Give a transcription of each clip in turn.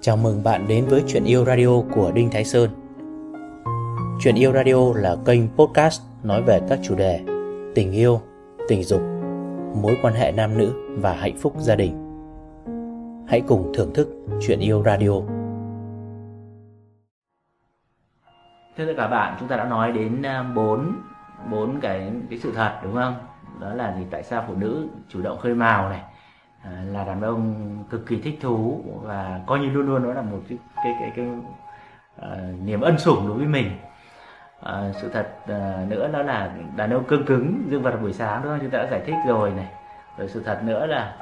Chào mừng bạn đến với Chuyện Yêu Radio của Đinh Thái Sơn Chuyện Yêu Radio là kênh podcast nói về các chủ đề tình yêu, tình dục, mối quan hệ nam nữ và hạnh phúc gia đình Hãy cùng thưởng thức Chuyện Yêu Radio Thưa tất cả bạn, chúng ta đã nói đến à, bốn bốn cái cái sự thật đúng không? Đó là gì? Tại sao phụ nữ chủ động khơi mào này, À, là đàn ông cực kỳ thích thú và coi như luôn luôn nó là một cái cái cái, cái uh, niềm ân sủng đối với mình. uh, sự thật uh, nữa đó là đàn ông cương cứng dương vật buổi sáng đúng không? Chúng ta đã giải thích rồi này. Rồi sự thật nữa là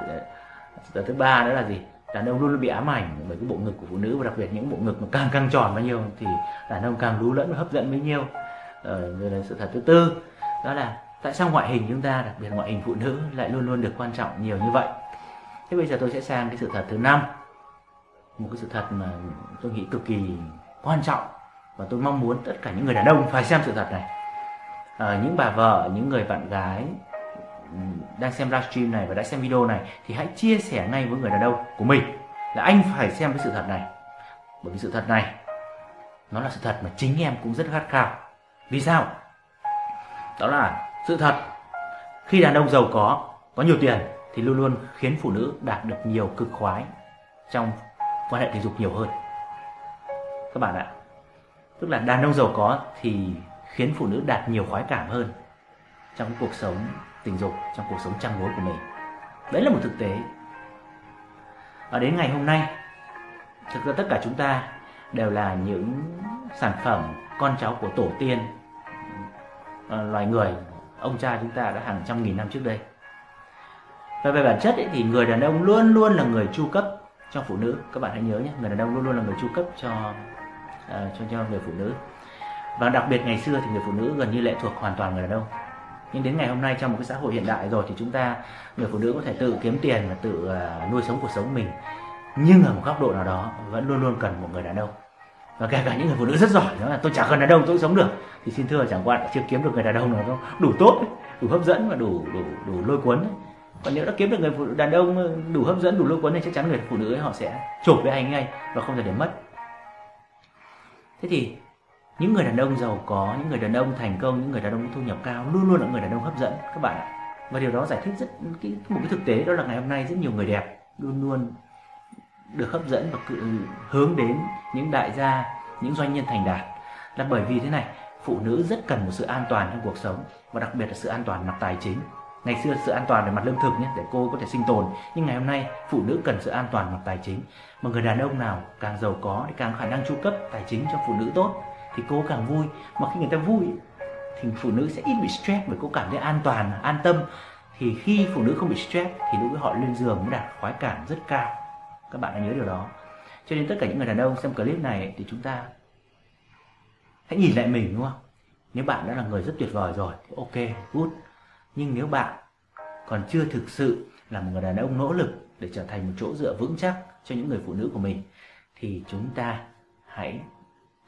sự thật thứ ba nữa là gì? đàn ông luôn luôn bị ám ảnh bởi cái bộ ngực của phụ nữ và đặc biệt những bộ ngực mà càng căng tròn bao nhiêu thì đàn ông càng lú lẫn và hấp dẫn bấy nhiêu rồi là sự thật thứ tư đó là tại sao ngoại hình chúng ta đặc biệt ngoại hình phụ nữ lại luôn luôn được quan trọng nhiều như vậy thế bây giờ tôi sẽ sang cái sự thật thứ năm. Một cái sự thật mà tôi nghĩ cực kỳ quan trọng và tôi mong muốn tất cả những người đàn ông phải xem sự thật này. À, những bà vợ những người bạn gái đang xem livestream này và đã xem video này thì hãy chia sẻ ngay với người đàn ông của mình là anh phải xem cái sự thật này. Bởi vì sự thật này nó là sự thật mà chính em cũng rất khát khao. Vì sao? Đó là sự thật. Khi đàn ông giàu có có nhiều tiền thì luôn luôn khiến phụ nữ đạt được nhiều cực khoái trong quan hệ tình dục nhiều hơn. Các bạn ạ, tức là đàn ông giàu có thì khiến phụ nữ đạt nhiều khoái cảm hơn trong cuộc sống tình dục, trong cuộc sống trăng lối của mình. Đấy là một thực tế. Và đến ngày hôm nay, thực ra tất cả chúng ta đều là những sản phẩm con cháu của tổ tiên ờ, loài người. Ông cha chúng ta đã hàng trăm nghìn năm trước đây và về bản chất ấy, thì người đàn ông luôn luôn là người chu cấp cho phụ nữ. Các bạn hãy nhớ nhé người đàn ông luôn luôn là người chu cấp cho uh, cho cho người phụ nữ. Và đặc biệt ngày xưa thì người phụ nữ gần như lệ thuộc hoàn toàn người đàn ông. Nhưng đến ngày hôm nay trong một cái xã hội hiện đại rồi thì chúng ta người phụ nữ có thể tự kiếm tiền và tự uh, nuôi sống cuộc sống mình. Nhưng ở một góc độ nào đó vẫn luôn luôn cần một người đàn ông. Và kể cả những người phụ nữ rất giỏi đó là tôi chẳng cần đàn ông tôi cũng sống được. Thì xin thưa chẳng qua chưa kiếm được người đàn ông nào đâu đủ tốt đủ hấp dẫn và đủ đủ đủ lôi cuốn còn nếu đã kiếm được người phụ nữ đàn ông ờ, đủ hấp dẫn, đủ lôi cuốn thì chắc chắn người phụ nữ ấy họ sẽ chụp với anh ngay và không thể để mất. Thế thì những người đàn ông giàu có, những người đàn ông thành công, những người đàn ông thu nhập cao, luôn luôn là người đàn ông hấp dẫn, các bạn ạ. Và điều đó giải thích rất, cái một cái thực tế đó là ngày hôm nay rất nhiều người đẹp luôn luôn được hấp dẫn và hướng đến những đại gia, những doanh nhân thành đạt. Là bởi vì thế này, phụ nữ rất cần một sự an toàn trong cuộc sống và đặc biệt là sự an toàn mặt tài chính ngày xưa sự an toàn về mặt lương thực nhé, để cô có thể sinh tồn. Nhưng ngày hôm nay, phụ nữ cần sự an toàn mặt tài chính. Mà người đàn ông nào càng giàu có thì càng khả năng chu cấp tài chính cho phụ nữ tốt. Thì cô càng vui. Mà khi người ta vui, thì phụ nữ sẽ ít bị stress bởi cô cảm thấy an toàn, an tâm. Thì khi phụ nữ không bị stress, thì lúc họ lên giường mới đạt khoái cảm rất cao. Các bạn hãy nhớ điều đó. Cho nên tất cả những người đàn ông xem clip này thì chúng ta hãy nhìn lại mình, đúng không? Nếu bạn đã là người rất tuyệt vời rồi thì ok, good nhưng nếu bạn còn chưa thực sự là một người đàn ông nỗ lực để trở thành một chỗ dựa vững chắc cho những người phụ nữ của mình thì chúng ta hãy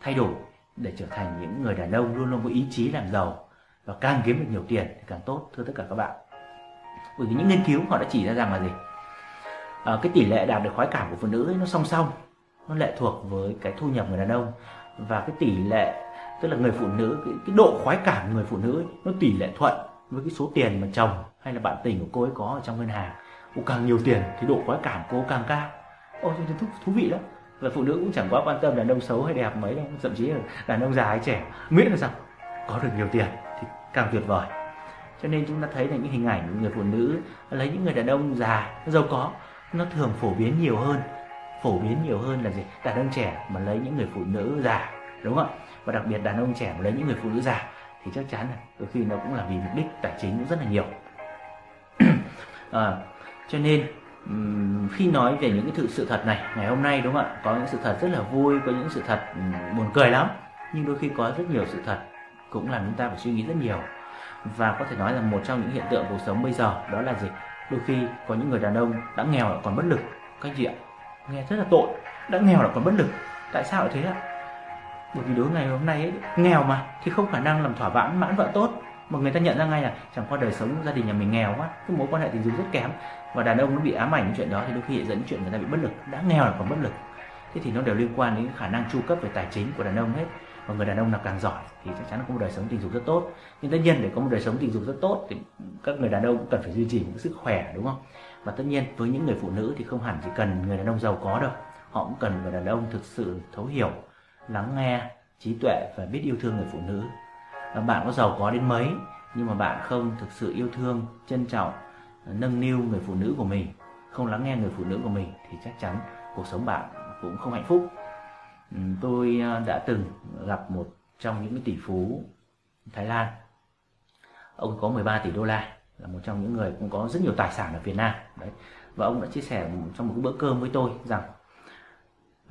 thay đổi để trở thành những người đàn ông luôn luôn có ý chí làm giàu và càng kiếm được nhiều tiền thì càng tốt. Thưa tất cả các bạn. Bởi vì những nghiên cứu họ đã chỉ ra rằng là gì? À, cái tỷ lệ đạt được khoái cảm của phụ nữ ấy, nó song song nó lệ thuộc với cái thu nhập người đàn ông. Và cái tỷ lệ tức là người phụ nữ cái, cái độ khoái cảm người phụ nữ ấy, nó tỷ lệ thuận với cái số tiền mà chồng hay là bạn tình của cô ấy có ở trong ngân hàng cô càng nhiều tiền thì độ khoái cảm cô càng cao. Ôi thú, thú vị lắm. Và phụ nữ cũng chẳng quá quan tâm đàn ông xấu hay đẹp mấy đâu thậm chí là đàn ông già hay trẻ miễn là sao? Có được nhiều tiền thì càng tuyệt vời. Cho nên chúng ta thấy là những hình ảnh người phụ nữ lấy những người đàn ông già giàu có nó thường phổ biến nhiều hơn. Phổ biến nhiều hơn là gì? Đàn ông trẻ mà lấy những người phụ nữ già đúng không và đặc biệt đàn ông trẻ mà lấy những người phụ nữ già thì chắc chắn là đôi khi nó cũng là vì mục đích tài chính cũng rất là nhiều. À, cho nên khi nói về những cái sự sự thật này ngày hôm nay đúng không ạ? Có những sự thật rất là vui có những sự thật buồn cười lắm nhưng đôi khi có rất nhiều sự thật cũng làm chúng ta phải suy nghĩ rất nhiều. Và có thể nói là một trong những hiện tượng cuộc sống bây giờ đó là gì? Đôi khi có những người đàn ông đã nghèo lại còn bất lực. Các chị ạ nghe rất là tội đã nghèo lại còn bất lực. Tại sao lại thế ạ? Bởi vì đối ngày hôm nay ấy, nghèo mà thì không khả năng làm thỏa mãn mãn vợ tốt. Mà người ta nhận ra ngay là chẳng qua đời sống gia đình nhà mình nghèo quá cái mối quan hệ tình dục rất kém. Và đàn ông nó bị ám ảnh chuyện đó thì đôi khi dẫn chuyện người ta bị bất lực. Đã nghèo là còn bất lực. Thế thì nó đều liên quan đến khả năng chu cấp về tài chính của đàn ông hết. Và người đàn ông nào càng giỏi thì chắc chắn là có một đời sống tình dục rất tốt. Nhưng tất nhiên để có một đời sống tình dục rất tốt thì các người đàn ông cũng cần phải duy trì một sức khỏe đúng không? Và tất nhiên với những người phụ nữ thì không hẳn chỉ cần người đàn ông giàu có đâu. Họ cũng cần người đàn ông thực sự thấu hiểu lắng nghe trí tuệ và biết yêu thương người phụ nữ. Và bạn có giàu có đến mấy, nhưng mà bạn không thực sự yêu thương, trân trọng ờ, nâng niu người phụ nữ của mình, không lắng nghe người phụ nữ của mình thì chắc chắn cuộc sống bạn cũng không hạnh phúc. Ừ, tôi ờ, đã từng gặp một trong những tỷ phú Thái Lan. Ông có 13 tỷ đô la, là một trong những người cũng có rất nhiều tài sản ở Việt Nam. Đấy. Và ông đã chia sẻ trong một bữa cơm với tôi rằng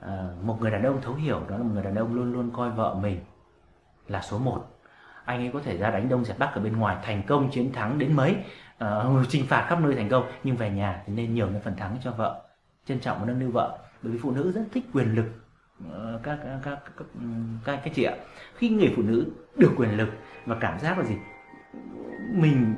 à, một người đàn ông thấu hiểu đó là một người đàn ông luôn luôn coi vợ mình là số một. Anh ấy có thể ra đánh đông dẹp bắc ở bên ngoài thành công chiến thắng đến mấy? Ờ, uh, chinh phạt khắp nơi thành công nhưng về nhà thì nên nhiều những phần thắng cho vợ. Trân trọng và nâng niu vợ bởi vì phụ nữ rất thích quyền lực. Uh, các, các, các, các, các, các chị ạ. Khi người phụ nữ được quyền lực và cảm giác là gì? Mình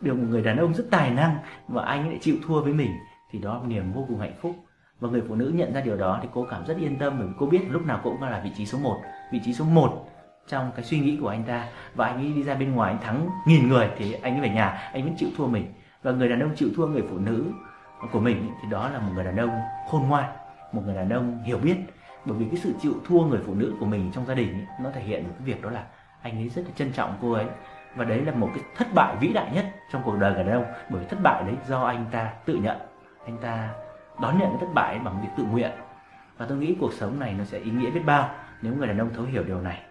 được một người đàn ông rất tài năng và anh ấy lại chịu thua với mình thì đó là niềm vô cùng hạnh phúc và người phụ nữ nhận ra điều đó thì cô cảm rất yên tâm bởi vì cô biết lúc nào cô cũng là vị trí số 1 vị trí số 1 trong cái suy nghĩ của anh ta. Và anh ấy đi ra bên ngoài, anh thắng nghìn người thì anh ấy về nhà, anh vẫn chịu thua mình. Và người đàn ông chịu thua người phụ nữ của mình thì đó là một người đàn ông khôn ngoan, một người đàn ông hiểu biết. Bởi vì cái sự chịu thua người phụ nữ của mình trong gia đình nó thể hiện một cái việc đó là anh ấy rất là trân trọng cô ấy. Và đấy là một cái thất bại vĩ đại nhất trong cuộc đời người đàn ông. Bởi thất bại đấy do anh ta tự nhận. Anh ta đón nhận cái thất bại bằng việc tự nguyện. Và tôi nghĩ cuộc sống này nó sẽ ý nghĩa biết bao nếu người đàn ông thấu hiểu điều này.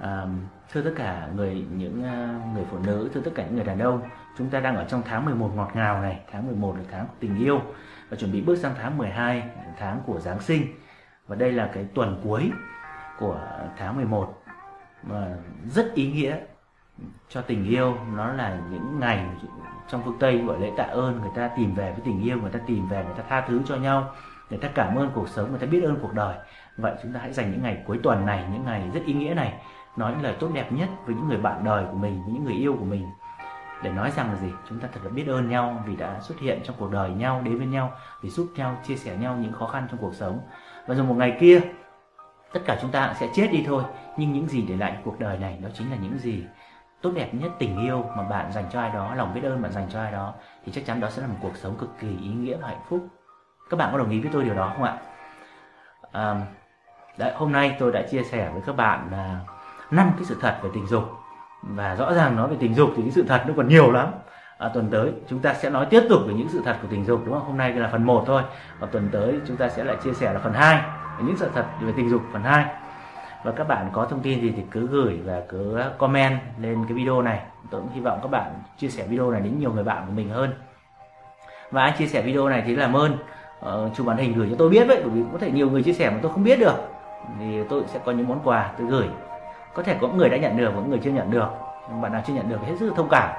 À, thưa tất cả người những ờ, người phụ nữ thưa tất cả những người đàn ông chúng ta đang ở trong tháng 11 ngọt ngào này tháng 11 là tháng của tình yêu và chuẩn bị bước sang tháng 12 tháng của Giáng sinh. Và đây là cái tuần cuối của tháng 11 mà rất ý nghĩa cho tình yêu. Nó là những ngày trong phương Tây gọi lễ tạ ơn, người ta tìm về với tình yêu, người ta tìm về, người ta tha thứ cho nhau, người ta cảm ơn cuộc sống, người ta biết ơn cuộc đời. Vậy chúng ta hãy dành những ngày cuối tuần này, những ngày rất ý nghĩa này, nói những lời tốt đẹp nhất với những người bạn đời của mình, với những người yêu của mình, để nói rằng là gì? Chúng ta thật là biết ơn nhau vì đã xuất hiện trong cuộc đời nhau, đến với nhau, để giúp nhau, chia sẻ nhau những khó khăn trong cuộc sống. Và rồi một ngày kia, tất cả chúng ta sẽ chết đi thôi, nhưng những gì để lại cuộc đời này, đó chính là những gì tốt đẹp nhất tình yêu mà bạn dành cho ai đó lòng biết ơn bạn dành cho ai đó thì chắc chắn đó sẽ là một cuộc sống cực kỳ ý nghĩa và hạnh phúc. Các bạn có đồng ý với tôi điều đó không ạ? À, đấy, hôm nay tôi đã chia sẻ với các bạn là năm cái sự thật về tình dục. Và rõ ràng nói về tình dục thì cái sự thật nó còn nhiều lắm. À, tuần tới chúng ta sẽ nói tiếp tục về những sự thật của tình dục đúng không? Hôm nay là phần 1 thôi. Và tuần tới chúng ta sẽ lại chia sẻ là phần 2 những sự thật về tình dục phần 2 và các bạn có thông tin gì thì cứ gửi và cứ comment lên cái video này. Tôi cũng hy vọng các bạn chia sẻ video này đến nhiều người bạn của mình hơn. Và ai chia sẻ video này thì làm ơn ờ, chụp màn hình gửi cho tôi biết vậy bởi vì có thể nhiều người chia sẻ mà tôi không biết được. Thì tôi sẽ có những món quà tôi gửi. Có thể có người đã nhận được và có người chưa nhận được. Bạn nào chưa nhận được thì hết sức thông cảm.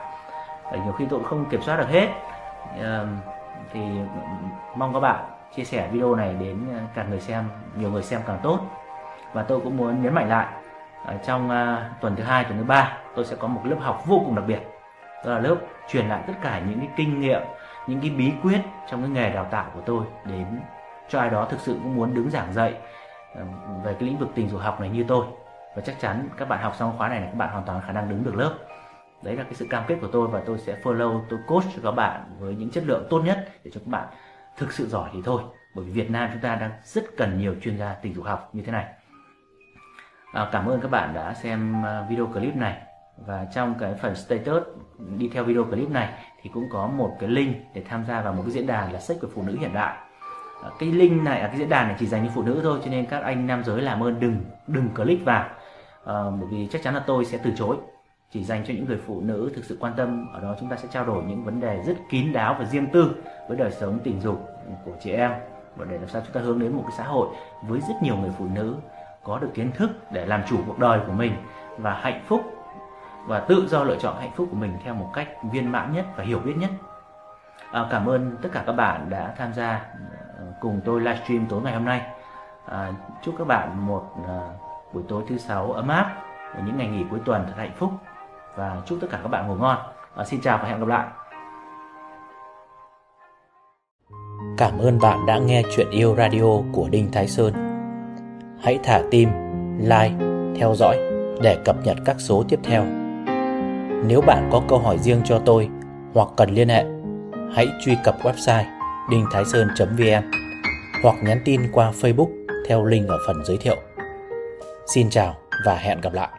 Bởi nhiều khi tôi cũng không kiểm soát được hết. Ờ, thì mong các bạn chia sẻ video này đến ờ, càng người xem nhiều người xem càng tốt và tôi cũng muốn nhấn mạnh lại ở trong uh, tuần thứ hai tuần thứ ba tôi sẽ có một lớp học vô cùng đặc biệt. Đó là lớp truyền lại tất cả những cái kinh nghiệm những cái bí quyết trong cái nghề đào tạo của tôi đến cho ai đó thực sự cũng muốn đứng giảng dạy ờ, về cái lĩnh vực tình dục học này như tôi. Và chắc chắn các bạn học xong khóa này, này các bạn hoàn toàn khả năng đứng được lớp. Đấy là cái sự cam kết của tôi và tôi sẽ follow tôi coach cho các bạn với những chất lượng tốt nhất để cho các bạn thực sự giỏi thì thôi. Bởi vì Việt Nam chúng ta đang rất cần nhiều chuyên gia tình dục học như thế này à, cảm ơn các bạn đã xem à, video clip này. Và trong cái phần status đi theo video clip này thì cũng có một cái link để tham gia vào một cái diễn đàn là sách của phụ nữ hiện đại. À, cái link này à, cái diễn đàn này chỉ dành cho phụ nữ thôi cho nên các anh nam giới làm ơn đừng đừng click vào. À, bởi vì chắc chắn là tôi sẽ từ chối. Chỉ dành cho những người phụ nữ thực sự quan tâm. Ở đó chúng ta sẽ trao đổi những vấn đề rất kín đáo và riêng tư với đời sống tình dục của chị em. Và để làm sao chúng ta hướng đến một cái xã hội với rất nhiều người phụ nữ có được kiến thức để làm chủ cuộc đời của mình và hạnh phúc và tự do lựa chọn hạnh phúc của mình theo một cách viên mãn nhất và hiểu biết nhất. À, cảm ơn tất cả các bạn đã tham gia à, cùng tôi livestream tối ngày hôm nay. À, chúc các bạn một uh, buổi tối thứ sáu ấm áp và những ngày nghỉ cuối tuần thật hạnh phúc và chúc tất cả các bạn ngủ ngon. À, xin chào và hẹn gặp lại. Cảm ơn bạn đã nghe chuyện yêu radio của Đinh Thái Sơn. Hãy thả tim, like, theo dõi để cập nhật các số tiếp theo. Nếu bạn có câu hỏi riêng cho tôi hoặc cần liên hệ, hãy truy cập website đinhthaisơn.vn hoặc nhắn tin qua Facebook theo link ở phần giới thiệu. Xin chào và hẹn gặp lại.